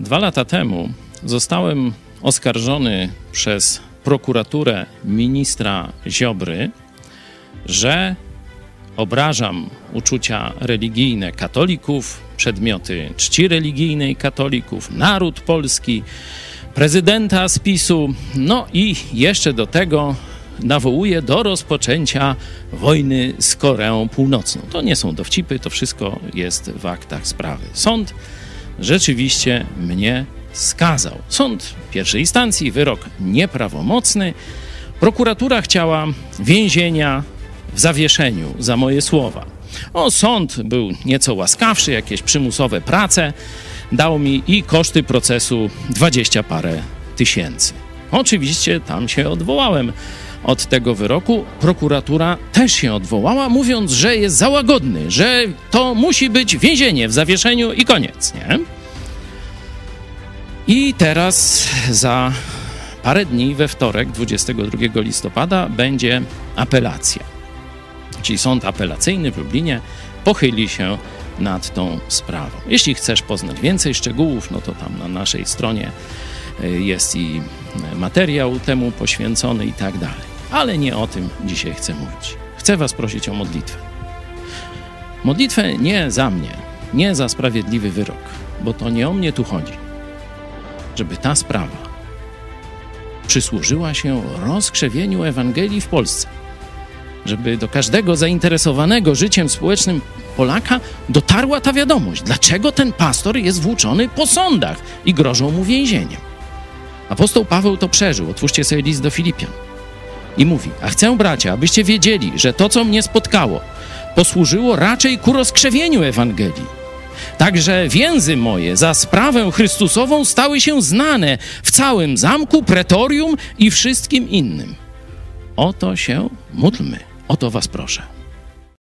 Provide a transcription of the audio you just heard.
Dwa lata temu zostałem oskarżony przez prokuraturę ministra Ziobry, że obrażam uczucia religijne katolików, przedmioty czci religijnej katolików, naród polski, prezydenta z PiSu, no i jeszcze do tego nawołuje do rozpoczęcia wojny z Koreą Północną. To nie są dowcipy, to wszystko jest w aktach sprawy. Sąd rzeczywiście mnie skazał. Sąd pierwszej instancji, wyrok nieprawomocny. Prokuratura chciała więzienia w zawieszeniu za moje słowa. O, sąd był nieco łaskawszy, jakieś przymusowe prace dał mi i koszty procesu dwadzieścia parę tysięcy. Oczywiście tam się odwołałem od tego wyroku. Prokuratura też się odwołała, mówiąc, że jest za łagodny, że to musi być więzienie w zawieszeniu i koniec, nie? I teraz za parę dni, we wtorek, 22 listopada, będzie apelacja. Czyli sąd apelacyjny w Lublinie pochyli się nad tą sprawą. Jeśli chcesz poznać więcej szczegółów, no to tam na naszej stronie y, jest i materiał temu poświęcony i tak dalej. Ale nie o tym dzisiaj chcę mówić. Chcę Was prosić o modlitwę. Modlitwę nie za mnie, nie za sprawiedliwy wyrok, bo to nie o mnie tu chodzi. Żeby ta sprawa przysłużyła się rozkrzewieniu Ewangelii w Polsce. Żeby do każdego zainteresowanego życiem społecznym Polaka dotarła ta wiadomość, dlaczego ten pastor jest włóczony po sądach i grożą mu więzieniem. Apostoł Paweł to przeżył. Otwórzcie sobie list do Filipian. I mówi: A chcę, bracia, abyście wiedzieli, że to, co mnie spotkało, posłużyło raczej ku rozkrzewieniu Ewangelii. Także więzy moje za sprawę Chrystusową stały się znane w całym zamku, pretorium i wszystkim innym. O to się módlmy. O to was proszę.